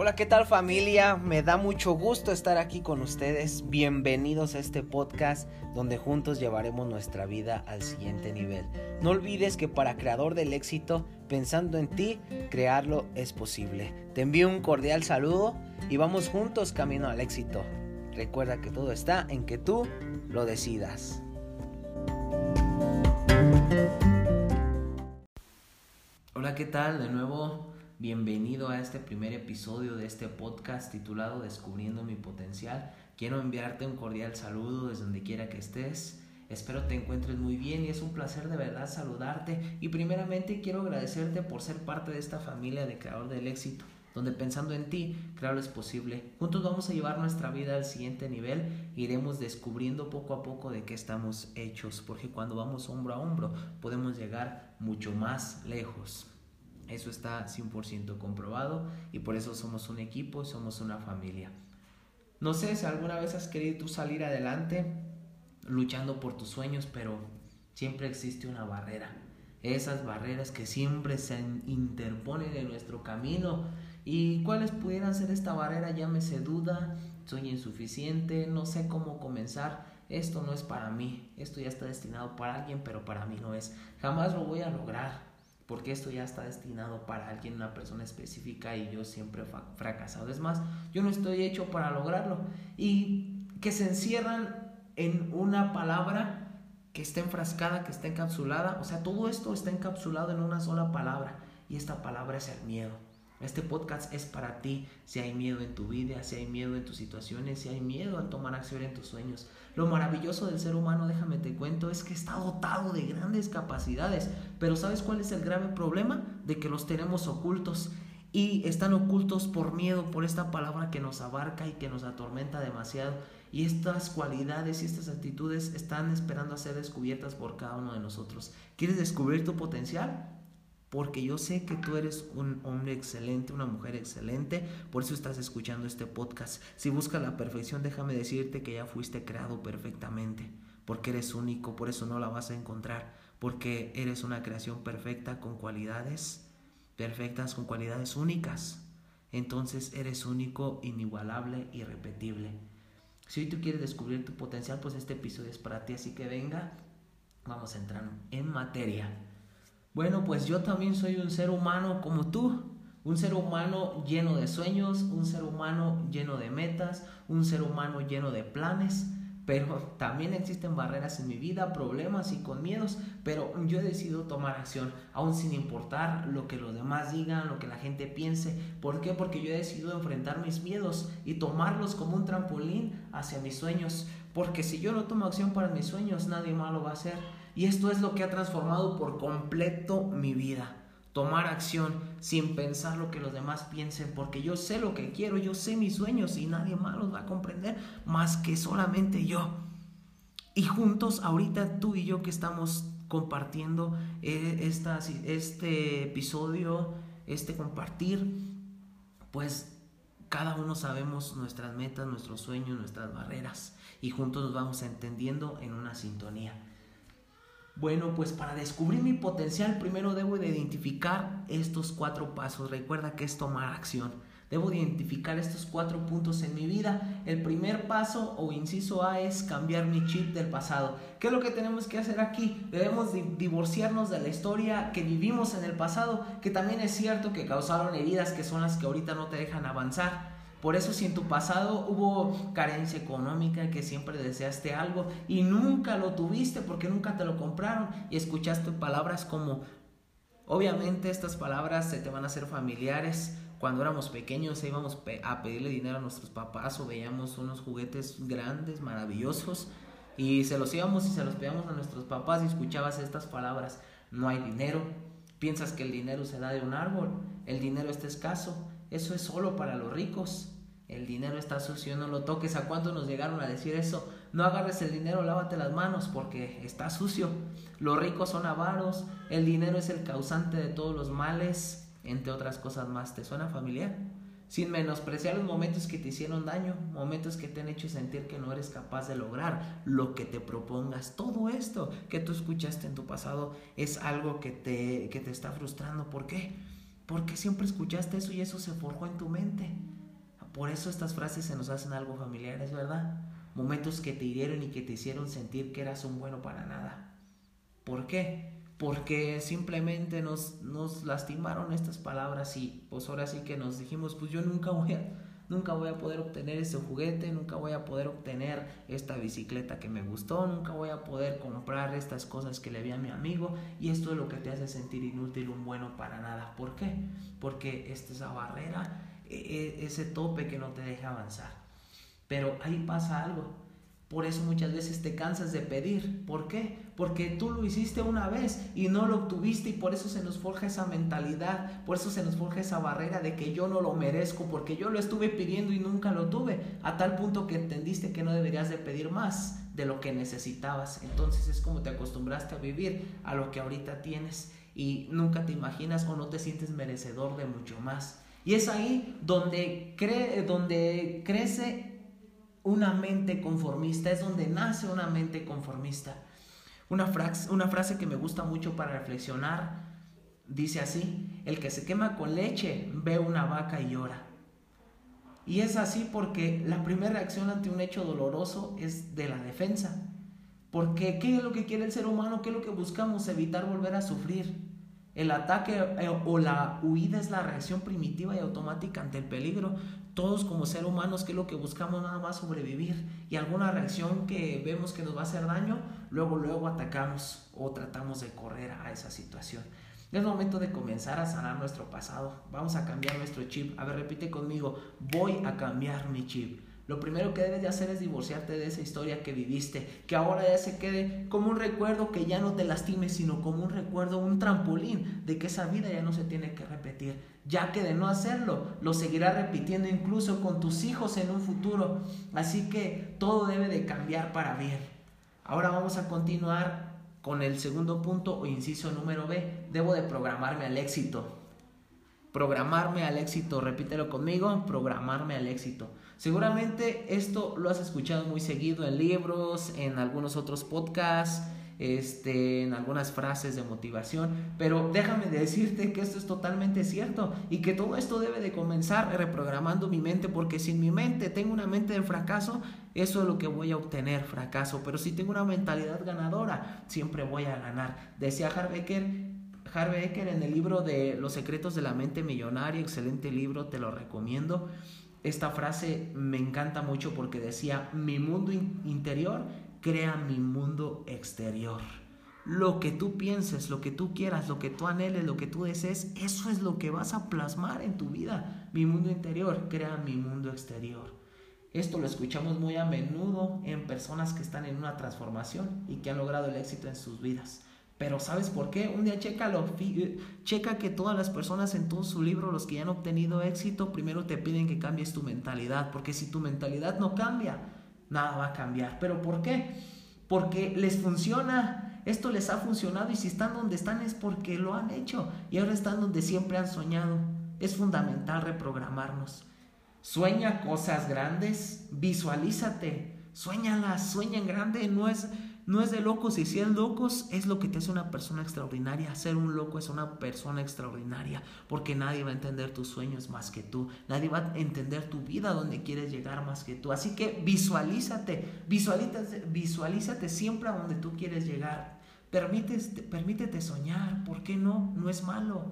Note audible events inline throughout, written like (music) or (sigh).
Hola, ¿qué tal familia? Me da mucho gusto estar aquí con ustedes. Bienvenidos a este podcast donde juntos llevaremos nuestra vida al siguiente nivel. No olvides que para creador del éxito, pensando en ti, crearlo es posible. Te envío un cordial saludo y vamos juntos camino al éxito. Recuerda que todo está en que tú lo decidas. Hola, ¿qué tal? De nuevo Bienvenido a este primer episodio de este podcast titulado Descubriendo mi potencial. Quiero enviarte un cordial saludo desde donde quiera que estés. Espero te encuentres muy bien y es un placer de verdad saludarte y primeramente quiero agradecerte por ser parte de esta familia de creador del éxito, donde pensando en ti, crearlo es posible. Juntos vamos a llevar nuestra vida al siguiente nivel e iremos descubriendo poco a poco de qué estamos hechos, porque cuando vamos hombro a hombro podemos llegar mucho más lejos. Eso está 100% comprobado y por eso somos un equipo, somos una familia. No sé si alguna vez has querido tú salir adelante luchando por tus sueños, pero siempre existe una barrera. Esas barreras que siempre se interponen en nuestro camino. ¿Y cuáles pudieran ser esta barrera? Llámese duda, soy insuficiente, no sé cómo comenzar. Esto no es para mí, esto ya está destinado para alguien, pero para mí no es. Jamás lo voy a lograr porque esto ya está destinado para alguien, una persona específica y yo siempre he fracasado. Es más, yo no estoy hecho para lograrlo. Y que se encierran en una palabra que está enfrascada, que está encapsulada. O sea, todo esto está encapsulado en una sola palabra y esta palabra es el miedo. Este podcast es para ti si hay miedo en tu vida, si hay miedo en tus situaciones, si hay miedo a tomar acción en tus sueños. Lo maravilloso del ser humano, déjame te cuento, es que está dotado de grandes capacidades. Pero ¿sabes cuál es el grave problema? De que los tenemos ocultos y están ocultos por miedo, por esta palabra que nos abarca y que nos atormenta demasiado. Y estas cualidades y estas actitudes están esperando a ser descubiertas por cada uno de nosotros. ¿Quieres descubrir tu potencial? Porque yo sé que tú eres un hombre excelente, una mujer excelente, por eso estás escuchando este podcast. Si buscas la perfección, déjame decirte que ya fuiste creado perfectamente, porque eres único, por eso no la vas a encontrar, porque eres una creación perfecta con cualidades perfectas, con cualidades únicas. Entonces eres único, inigualable, irrepetible. Si hoy tú quieres descubrir tu potencial, pues este episodio es para ti, así que venga, vamos a entrar en materia. Bueno, pues yo también soy un ser humano como tú, un ser humano lleno de sueños, un ser humano lleno de metas, un ser humano lleno de planes, pero (laughs) también existen barreras en mi vida, problemas y con miedos, pero yo he decidido tomar acción, aún sin importar lo que los demás digan, lo que la gente piense. ¿Por qué? Porque yo he decidido enfrentar mis miedos y tomarlos como un trampolín hacia mis sueños, porque si yo no tomo acción para mis sueños, nadie más lo va a hacer. Y esto es lo que ha transformado por completo mi vida. Tomar acción sin pensar lo que los demás piensen, porque yo sé lo que quiero, yo sé mis sueños y nadie más los va a comprender más que solamente yo. Y juntos, ahorita tú y yo que estamos compartiendo eh, este episodio, este compartir, pues cada uno sabemos nuestras metas, nuestros sueños, nuestras barreras y juntos nos vamos entendiendo en una sintonía. Bueno, pues para descubrir mi potencial primero debo de identificar estos cuatro pasos. Recuerda que es tomar acción. Debo de identificar estos cuatro puntos en mi vida. El primer paso o inciso A es cambiar mi chip del pasado. ¿Qué es lo que tenemos que hacer aquí? Debemos divorciarnos de la historia que vivimos en el pasado, que también es cierto que causaron heridas que son las que ahorita no te dejan avanzar. Por eso si en tu pasado hubo carencia económica, que siempre deseaste algo y nunca lo tuviste porque nunca te lo compraron y escuchaste palabras como, obviamente estas palabras se te van a hacer familiares. Cuando éramos pequeños íbamos a pedirle dinero a nuestros papás o veíamos unos juguetes grandes, maravillosos y se los íbamos y se los pedíamos a nuestros papás y escuchabas estas palabras, no hay dinero, piensas que el dinero se da de un árbol, el dinero está escaso, eso es solo para los ricos. El dinero está sucio, no lo toques. ¿A cuánto nos llegaron a decir eso? No agarres el dinero, lávate las manos porque está sucio. Los ricos son avaros, el dinero es el causante de todos los males, entre otras cosas más. ¿Te suena familiar? Sin menospreciar los momentos que te hicieron daño, momentos que te han hecho sentir que no eres capaz de lograr lo que te propongas. Todo esto que tú escuchaste en tu pasado es algo que te, que te está frustrando. ¿Por qué? Porque siempre escuchaste eso y eso se forjó en tu mente. Por eso estas frases se nos hacen algo familiares, ¿verdad? Momentos que te hirieron y que te hicieron sentir que eras un bueno para nada. ¿Por qué? Porque simplemente nos, nos lastimaron estas palabras y pues ahora sí que nos dijimos, pues yo nunca voy a, nunca voy a poder obtener ese juguete, nunca voy a poder obtener esta bicicleta que me gustó, nunca voy a poder comprar estas cosas que le vi a mi amigo y esto es lo que te hace sentir inútil, un bueno para nada. ¿Por qué? Porque esta es la barrera, e, e, ese tope que no te deja avanzar. Pero ahí pasa algo por eso muchas veces te cansas de pedir. ¿Por qué? Porque tú lo hiciste una vez y no lo obtuviste y por eso se nos forja esa mentalidad, por eso se nos forja esa barrera de que yo no lo merezco, porque yo lo estuve pidiendo y nunca lo tuve, a tal punto que entendiste que no deberías de pedir más de lo que necesitabas. Entonces es como te acostumbraste a vivir a lo que ahorita tienes y nunca te imaginas o no te sientes merecedor de mucho más. Y es ahí donde, cree, donde crece una mente conformista, es donde nace una mente conformista. Una frase, una frase que me gusta mucho para reflexionar dice así, el que se quema con leche ve una vaca y llora. Y es así porque la primera reacción ante un hecho doloroso es de la defensa. Porque ¿qué es lo que quiere el ser humano? ¿Qué es lo que buscamos? Evitar volver a sufrir. El ataque eh, o la huida es la reacción primitiva y automática ante el peligro. Todos como seres humanos, ¿qué es lo que buscamos? Nada más sobrevivir. Y alguna reacción que vemos que nos va a hacer daño, luego, luego atacamos o tratamos de correr a esa situación. Es momento de comenzar a sanar nuestro pasado. Vamos a cambiar nuestro chip. A ver, repite conmigo. Voy a cambiar mi chip. Lo primero que debes de hacer es divorciarte de esa historia que viviste, que ahora ya se quede como un recuerdo que ya no te lastime, sino como un recuerdo, un trampolín de que esa vida ya no se tiene que repetir, ya que de no hacerlo lo seguirás repitiendo incluso con tus hijos en un futuro. Así que todo debe de cambiar para bien. Ahora vamos a continuar con el segundo punto o inciso número B. Debo de programarme al éxito. Programarme al éxito, repítelo conmigo, programarme al éxito. Seguramente esto lo has escuchado muy seguido en libros, en algunos otros podcasts, este, en algunas frases de motivación, pero déjame decirte que esto es totalmente cierto y que todo esto debe de comenzar reprogramando mi mente, porque sin mi mente tengo una mente de fracaso, eso es lo que voy a obtener, fracaso, pero si tengo una mentalidad ganadora, siempre voy a ganar. Decía Harvey Eker, en el libro de Los secretos de la mente millonaria, excelente libro, te lo recomiendo esta frase me encanta mucho porque decía, mi mundo interior crea mi mundo exterior. Lo que tú pienses, lo que tú quieras, lo que tú anheles, lo que tú desees, eso es lo que vas a plasmar en tu vida. Mi mundo interior crea mi mundo exterior. Esto lo escuchamos muy a menudo en personas que están en una transformación y que han logrado el éxito en sus vidas. Pero ¿sabes por qué? Un día chécalo, checa que todas las personas en todo su libro, los que ya han obtenido éxito, primero te piden que cambies tu mentalidad, porque si tu mentalidad no cambia, nada va a cambiar. ¿Pero por qué? Porque les funciona, esto les ha funcionado y si están donde están es porque lo han hecho y ahora están donde siempre han soñado. Es fundamental reprogramarnos. Sueña cosas grandes, visualízate, sueñalas, sueña en grande, no es no es de locos y si es locos es lo que te hace una persona extraordinaria. Ser un loco es una persona extraordinaria porque nadie va a entender tus sueños más que tú. Nadie va a entender tu vida donde quieres llegar más que tú. Así que visualízate, visualízate, visualízate siempre a donde tú quieres llegar. Permítete, permítete soñar, ¿por qué no? No es malo.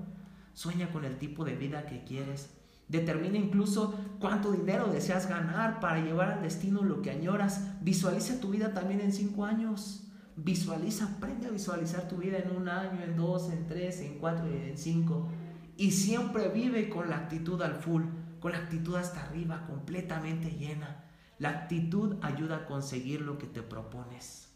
Sueña con el tipo de vida que quieres. Determina incluso cuánto dinero deseas ganar para llevar al destino lo que añoras. Visualiza tu vida también en cinco años. Visualiza, aprende a visualizar tu vida en un año, en dos, en tres, en cuatro y en cinco. Y siempre vive con la actitud al full, con la actitud hasta arriba, completamente llena. La actitud ayuda a conseguir lo que te propones.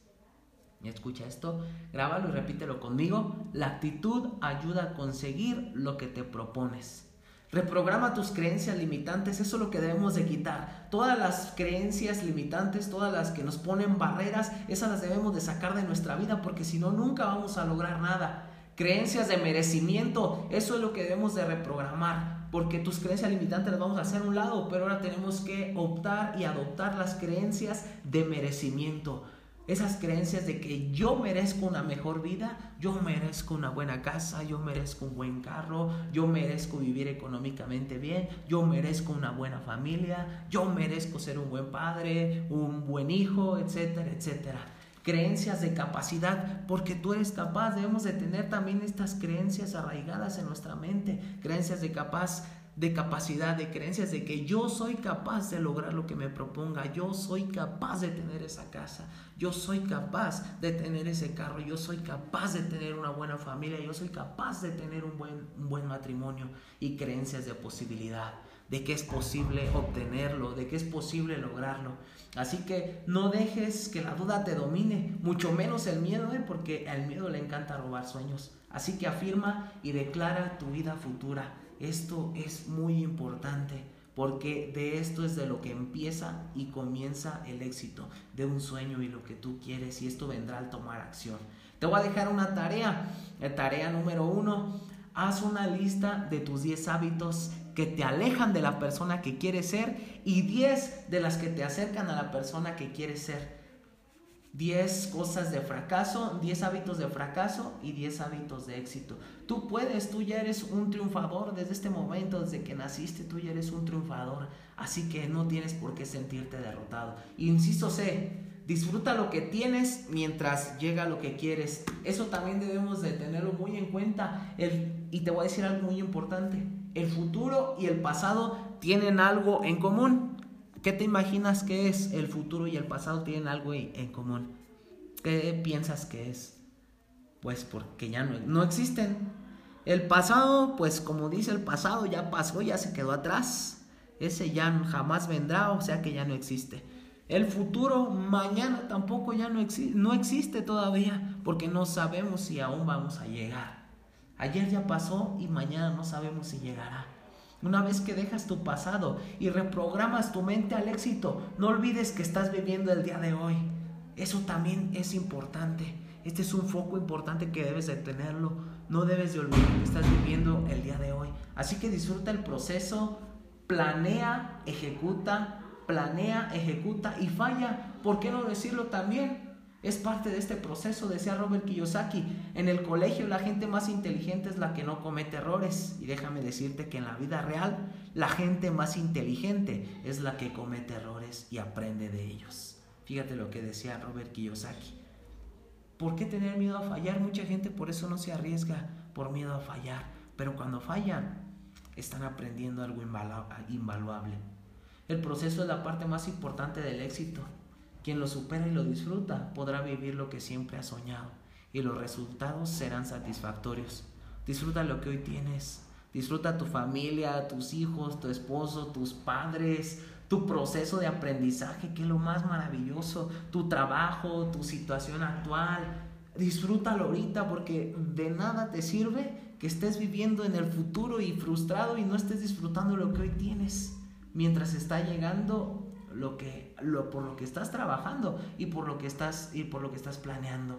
¿Me escucha esto? Grábalo y repítelo conmigo. La actitud ayuda a conseguir lo que te propones. Reprograma tus creencias limitantes, eso es lo que debemos de quitar. Todas las creencias limitantes, todas las que nos ponen barreras, esas las debemos de sacar de nuestra vida porque si no, nunca vamos a lograr nada. Creencias de merecimiento, eso es lo que debemos de reprogramar, porque tus creencias limitantes las vamos a hacer a un lado, pero ahora tenemos que optar y adoptar las creencias de merecimiento. Esas creencias de que yo merezco una mejor vida, yo merezco una buena casa, yo merezco un buen carro, yo merezco vivir económicamente bien, yo merezco una buena familia, yo merezco ser un buen padre, un buen hijo, etcétera, etcétera. Creencias de capacidad, porque tú eres capaz, debemos de tener también estas creencias arraigadas en nuestra mente, creencias de capaz de capacidad, de creencias de que yo soy capaz de lograr lo que me proponga, yo soy capaz de tener esa casa, yo soy capaz de tener ese carro, yo soy capaz de tener una buena familia, yo soy capaz de tener un buen, un buen matrimonio y creencias de posibilidad, de que es posible obtenerlo, de que es posible lograrlo. Así que no dejes que la duda te domine, mucho menos el miedo, ¿eh? porque al miedo le encanta robar sueños. Así que afirma y declara tu vida futura esto es muy importante porque de esto es de lo que empieza y comienza el éxito de un sueño y lo que tú quieres y esto vendrá al tomar acción. Te voy a dejar una tarea. La tarea número uno, haz una lista de tus 10 hábitos que te alejan de la persona que quieres ser y 10 de las que te acercan a la persona que quieres ser. 10 cosas de fracaso, 10 hábitos de fracaso y 10 hábitos de éxito. Tú puedes, tú ya eres un triunfador desde este momento, desde que naciste, tú ya eres un triunfador. Así que no tienes por qué sentirte derrotado. Insisto, sé, disfruta lo que tienes mientras llega lo que quieres. Eso también debemos de tenerlo muy en cuenta. El, y te voy a decir algo muy importante. El futuro y el pasado tienen algo en común. ¿Qué te imaginas que es? El futuro y el pasado tienen algo en común. ¿Qué piensas que es? Pues porque ya no, no existen. El pasado, pues como dice el pasado, ya pasó, ya se quedó atrás. Ese ya jamás vendrá, o sea que ya no existe. El futuro mañana tampoco ya no, existe, no existe todavía, porque no sabemos si aún vamos a llegar. Ayer ya pasó y mañana no sabemos si llegará. Una vez que dejas tu pasado y reprogramas tu mente al éxito, no olvides que estás viviendo el día de hoy. Eso también es importante. Este es un foco importante que debes de tenerlo. No debes de olvidar que estás viviendo el día de hoy. Así que disfruta el proceso, planea, ejecuta, planea, ejecuta y falla. ¿Por qué no decirlo también? Es parte de este proceso, decía Robert Kiyosaki. En el colegio la gente más inteligente es la que no comete errores. Y déjame decirte que en la vida real la gente más inteligente es la que comete errores y aprende de ellos. Fíjate lo que decía Robert Kiyosaki. ¿Por qué tener miedo a fallar? Mucha gente por eso no se arriesga, por miedo a fallar. Pero cuando fallan, están aprendiendo algo invaluable. El proceso es la parte más importante del éxito. Quien lo supera y lo disfruta podrá vivir lo que siempre ha soñado y los resultados serán satisfactorios. Disfruta lo que hoy tienes. Disfruta tu familia, tus hijos, tu esposo, tus padres, tu proceso de aprendizaje, que es lo más maravilloso, tu trabajo, tu situación actual. Disfrútalo ahorita porque de nada te sirve que estés viviendo en el futuro y frustrado y no estés disfrutando lo que hoy tienes mientras está llegando lo que, lo, por lo que estás trabajando y por lo que estás, y por lo que estás planeando.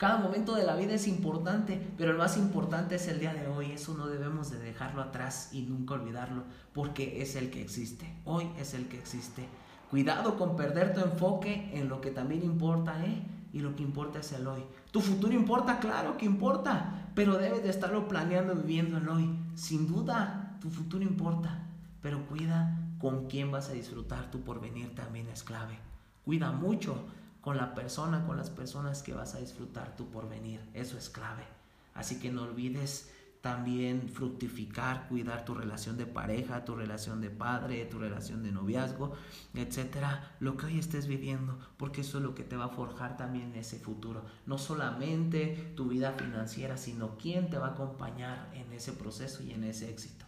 Cada momento de la vida es importante, pero el más importante es el día de hoy. Eso no debemos de dejarlo atrás y nunca olvidarlo, porque es el que existe. Hoy es el que existe. Cuidado con perder tu enfoque en lo que también importa, ¿eh? Y lo que importa es el hoy. Tu futuro importa, claro que importa, pero debes de estarlo planeando, viviendo el hoy. Sin duda, tu futuro importa, pero cuida con quién vas a disfrutar tu porvenir también es clave. Cuida mucho con la persona, con las personas que vas a disfrutar tu porvenir. Eso es clave. Así que no olvides también fructificar, cuidar tu relación de pareja, tu relación de padre, tu relación de noviazgo, etcétera, lo que hoy estés viviendo, porque eso es lo que te va a forjar también ese futuro. No solamente tu vida financiera, sino quién te va a acompañar en ese proceso y en ese éxito.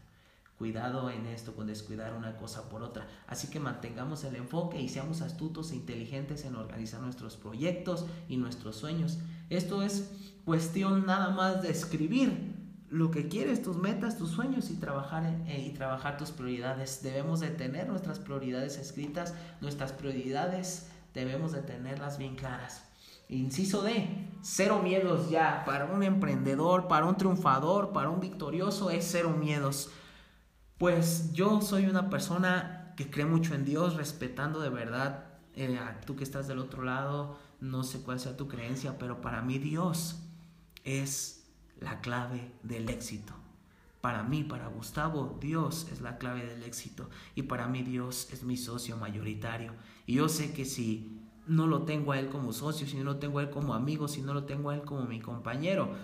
Cuidado en esto con descuidar una cosa por otra. Así que mantengamos el enfoque y seamos astutos e inteligentes en organizar nuestros proyectos y nuestros sueños. Esto es cuestión nada más de escribir lo que quieres, tus metas, tus sueños y trabajar, eh, y trabajar tus prioridades. Debemos de tener nuestras prioridades escritas, nuestras prioridades debemos de tenerlas bien claras. Inciso D, cero miedos ya. Para un emprendedor, para un triunfador, para un victorioso es cero miedos. Pues yo soy una persona que cree mucho en Dios, respetando de verdad eh, tú que estás del otro lado, no sé cuál sea tu creencia, pero para mí Dios es la clave del éxito. Para mí, para Gustavo, Dios es la clave del éxito. Y para mí Dios es mi socio mayoritario. Y yo sé que si no lo tengo a Él como socio, si no lo tengo a Él como amigo, si no lo tengo a Él como mi compañero,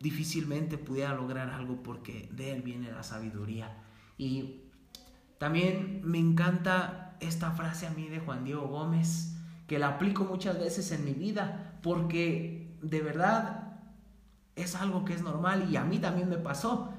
difícilmente pudiera lograr algo porque de Él viene la sabiduría. Y también me encanta esta frase a mí de Juan Diego Gómez, que la aplico muchas veces en mi vida, porque de verdad es algo que es normal y a mí también me pasó.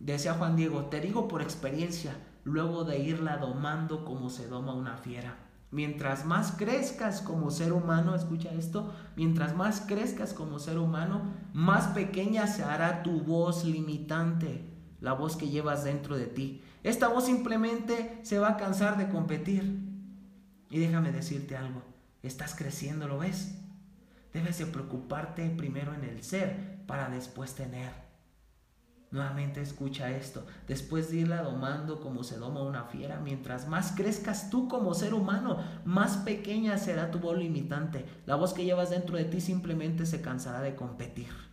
Decía Juan Diego, te digo por experiencia, luego de irla domando como se doma una fiera. Mientras más crezcas como ser humano, escucha esto, mientras más crezcas como ser humano, más pequeña se hará tu voz limitante, la voz que llevas dentro de ti. Esta voz simplemente se va a cansar de competir. Y déjame decirte algo, estás creciendo, ¿lo ves? Debes de preocuparte primero en el ser para después tener. Nuevamente escucha esto. Después de irla domando como se doma una fiera, mientras más crezcas tú como ser humano, más pequeña será tu voz limitante. La voz que llevas dentro de ti simplemente se cansará de competir.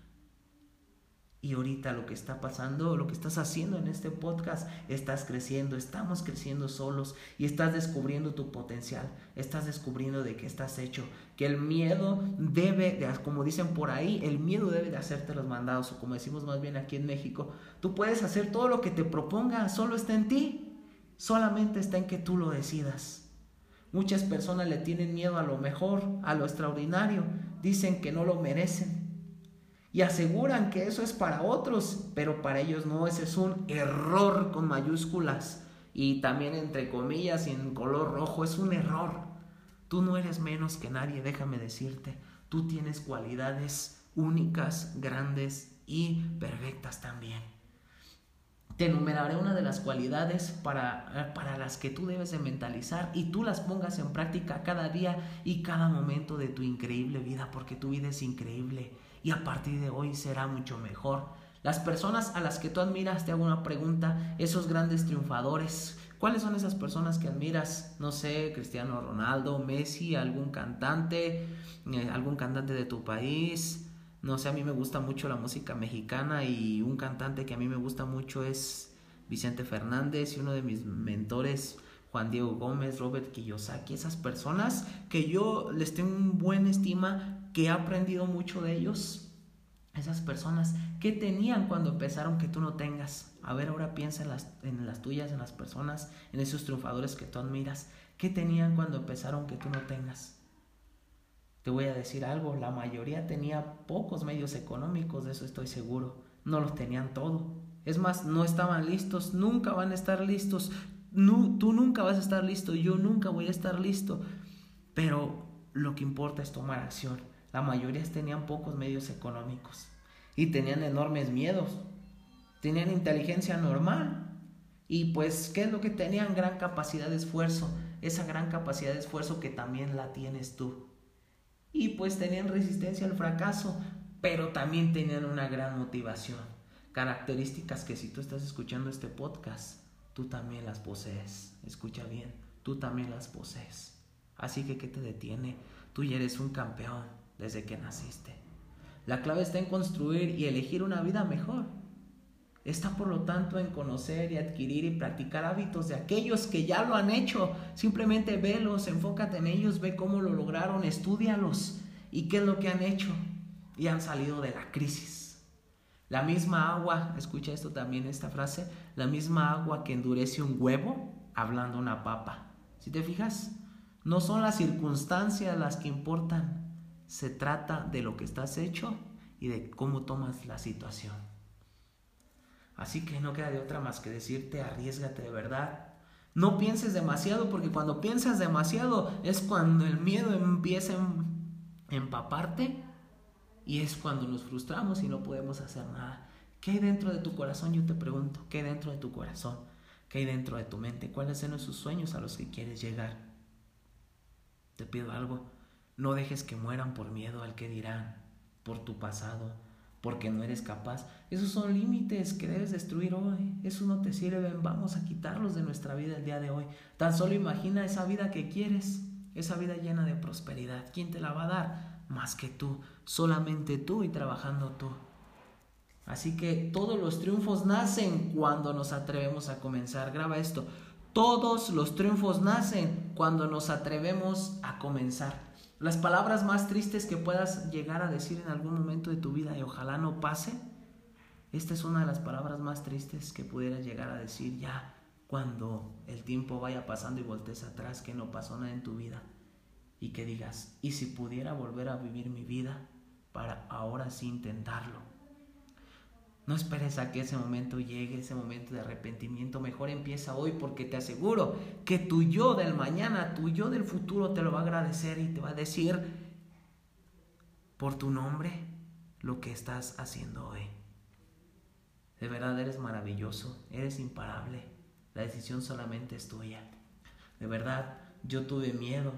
Y ahorita lo que está pasando, lo que estás haciendo en este podcast, estás creciendo, estamos creciendo solos y estás descubriendo tu potencial, estás descubriendo de qué estás hecho, que el miedo debe, de, como dicen por ahí, el miedo debe de hacerte los mandados, o como decimos más bien aquí en México, tú puedes hacer todo lo que te proponga, solo está en ti, solamente está en que tú lo decidas. Muchas personas le tienen miedo a lo mejor, a lo extraordinario, dicen que no lo merecen y aseguran que eso es para otros, pero para ellos no, ese es un error con mayúsculas y también entre comillas y en color rojo, es un error. Tú no eres menos que nadie, déjame decirte, tú tienes cualidades únicas, grandes y perfectas también. Te enumeraré una de las cualidades para, para las que tú debes de mentalizar y tú las pongas en práctica cada día y cada momento de tu increíble vida, porque tu vida es increíble y a partir de hoy será mucho mejor. Las personas a las que tú admiras, te hago una pregunta, esos grandes triunfadores, ¿cuáles son esas personas que admiras? No sé, Cristiano Ronaldo, Messi, algún cantante, eh, algún cantante de tu país. No sé, a mí me gusta mucho la música mexicana y un cantante que a mí me gusta mucho es Vicente Fernández y uno de mis mentores Juan Diego Gómez, Robert Kiyosaki, esas personas que yo les tengo un buen estima que he aprendido mucho de ellos, esas personas que tenían cuando empezaron que tú no tengas. A ver, ahora piensa en las, en las tuyas, en las personas, en esos triunfadores que tú admiras. ¿Qué tenían cuando empezaron que tú no tengas? Te voy a decir algo, la mayoría tenía pocos medios económicos, de eso estoy seguro. No los tenían todo. Es más, no estaban listos, nunca van a estar listos. tú nunca vas a estar listo, yo nunca voy a estar listo. Pero lo que importa es tomar acción. La mayoría tenían pocos medios económicos y tenían enormes miedos. Tenían inteligencia normal. Y pues, ¿qué es lo que tenían? Gran capacidad de esfuerzo. Esa gran capacidad de esfuerzo que también la tienes tú. Y pues tenían resistencia al fracaso, pero también tenían una gran motivación. Características que si tú estás escuchando este podcast, tú también las posees. Escucha bien, tú también las posees. Así que, ¿qué te detiene? Tú ya eres un campeón desde que naciste. La clave está en construir y elegir una vida mejor. Está por lo tanto en conocer y adquirir y practicar hábitos de aquellos que ya lo han hecho. Simplemente velos, enfócate en ellos, ve cómo lo lograron, estudialos y qué es lo que han hecho y han salido de la crisis. La misma agua, escucha esto también, esta frase, la misma agua que endurece un huevo, hablando una papa. Si te fijas, no son las circunstancias las que importan, se trata de lo que estás hecho y de cómo tomas la situación. Así que no queda de otra más que decirte, arriesgate de verdad. No pienses demasiado porque cuando piensas demasiado es cuando el miedo empieza a empaparte y es cuando nos frustramos y no podemos hacer nada. ¿Qué hay dentro de tu corazón? Yo te pregunto, ¿qué hay dentro de tu corazón? ¿Qué hay dentro de tu mente? ¿Cuáles son esos sueños a los que quieres llegar? Te pido algo no dejes que mueran por miedo al que dirán, por tu pasado, porque no eres capaz. Esos son límites que debes destruir hoy. Eso no te sirve. Vamos a quitarlos de nuestra vida el día de hoy. Tan solo imagina esa vida que quieres, esa vida llena de prosperidad. ¿Quién te la va a dar? Más que tú, solamente tú y trabajando tú. Así que todos los triunfos nacen cuando nos atrevemos a comenzar. Graba esto. Todos los triunfos nacen cuando nos atrevemos a comenzar. Las palabras más tristes que puedas llegar a decir en algún momento de tu vida y ojalá no pase, esta es una de las palabras más tristes que pudieras llegar a decir ya cuando el tiempo vaya pasando y voltees atrás que no pasó nada en tu vida y que digas, ¿y si pudiera volver a vivir mi vida para ahora sí intentarlo? No esperes a que ese momento llegue, ese momento de arrepentimiento. Mejor empieza hoy porque te aseguro que tu yo del mañana, tu yo del futuro te lo va a agradecer y te va a decir por tu nombre lo que estás haciendo hoy. De verdad eres maravilloso, eres imparable. La decisión solamente es tuya. De verdad, yo tuve miedo.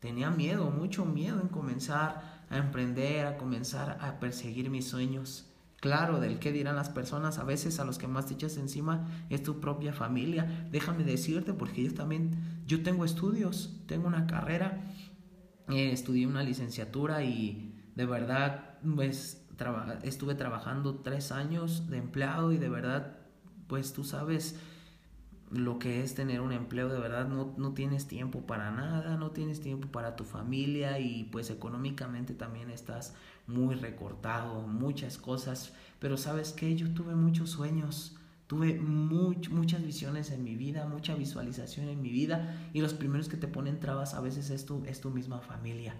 Tenía miedo, mucho miedo en comenzar a emprender, a comenzar a perseguir mis sueños claro del qué dirán las personas. A veces a los que más te echas encima es tu propia familia. Déjame decirte, porque yo también, yo tengo estudios, tengo una carrera, eh, estudié una licenciatura y de verdad, pues estuve trabajando tres años de empleado y de verdad, pues tú sabes lo que es tener un empleo, de verdad no, no tienes tiempo para nada, no tienes tiempo para tu familia y pues económicamente también estás muy recortado, muchas cosas, pero sabes que yo tuve muchos sueños, tuve muchas visiones en mi vida, mucha visualización en mi vida y los primeros que te ponen trabas a veces es tu, es tu misma familia.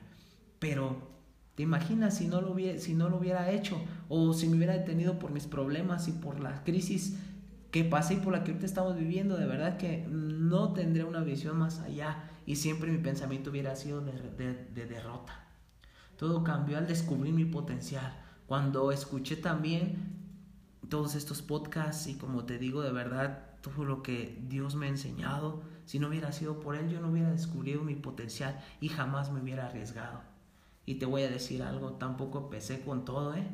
Pero ¿Te imaginas si no, lo hubiera, si no lo hubiera hecho? O si me hubiera detenido por mis problemas y por la crisis que pasé y por la que ahorita estamos viviendo. De verdad que no tendré una visión más allá. Y siempre mi pensamiento hubiera sido de derrota. Todo cambió al descubrir mi potencial. Cuando escuché también todos estos podcasts y como te digo de verdad todo lo que Dios me ha enseñado, si no hubiera sido por Él yo no hubiera descubierto mi potencial y jamás me hubiera arriesgado. Y te voy a decir algo, tampoco empecé con todo, ¿eh?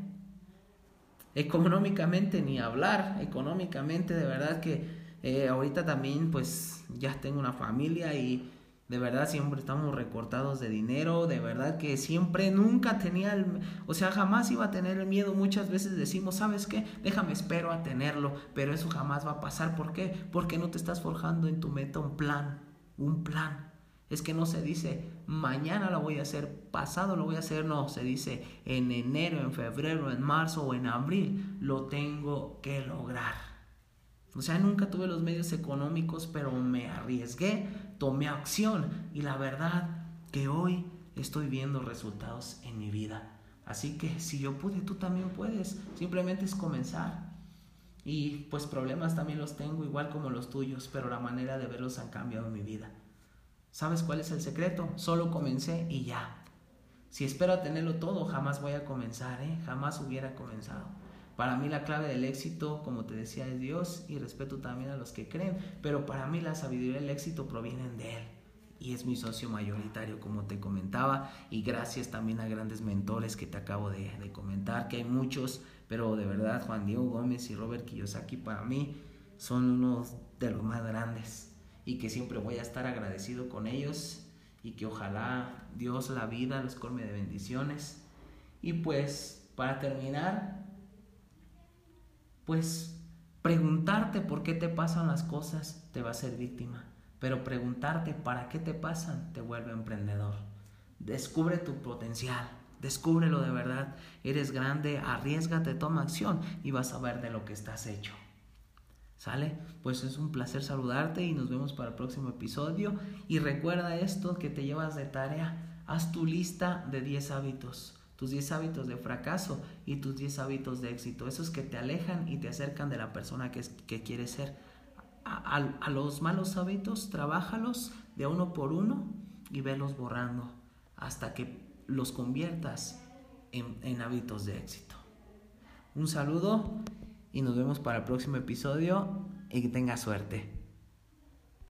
Económicamente ni hablar, económicamente de verdad que eh, ahorita también pues ya tengo una familia y de verdad siempre estamos recortados de dinero, de verdad que siempre nunca tenía el, o sea, jamás iba a tener el miedo. Muchas veces decimos, ¿sabes qué? Déjame espero a tenerlo, pero eso jamás va a pasar. ¿Por qué? Porque no te estás forjando en tu meta un plan, un plan. Es que no se dice, mañana lo voy a hacer, pasado lo voy a hacer, no, se dice en enero, en febrero, en marzo o en abril, lo tengo que lograr. O sea, nunca tuve los medios económicos, pero me arriesgué, tomé acción y la verdad que hoy estoy viendo resultados en mi vida. Así que si yo pude, tú también puedes. Simplemente es comenzar. Y pues problemas también los tengo, igual como los tuyos, pero la manera de verlos han cambiado en mi vida. ¿Sabes cuál es el secreto? Solo comencé y ya. Si espero tenerlo todo, jamás voy a comenzar, ¿eh? Jamás hubiera comenzado. Para mí la clave del éxito, como te decía, es Dios y respeto también a los que creen, pero para mí la sabiduría y el éxito provienen de Él. Y es mi socio mayoritario, como te comentaba, y gracias también a grandes mentores que te acabo de, comentar, que hay muchos, pero de verdad Juan Diego Gómez y Robert Kiyosaki para mí son unos de los más grandes y que siempre voy a estar agradecido con ellos y que ojalá Dios la vida los colme de bendiciones. Y pues para terminar, pues preguntarte por qué te pasan las cosas te va a ser víctima, pero preguntarte para qué te pasan te vuelve emprendedor. Descubre tu potencial, descúbrelo de verdad. Eres grande, arriesgate, toma acción y vas a ver de lo que estás hecho. ¿Sale? Pues es un placer saludarte y nos vemos para el próximo episodio. Y recuerda esto que te llevas de tarea. Haz tu lista de 10 hábitos tus 10 hábitos de fracaso y tus 10 hábitos de éxito, esos que te alejan y te acercan de la persona que, que quieres ser. A, los malos hábitos, trabájalos de uno por uno y velos borrando hasta que los conviertas en, en hábitos de éxito. Un saludo y nos vemos para el próximo episodio y que tengas suerte.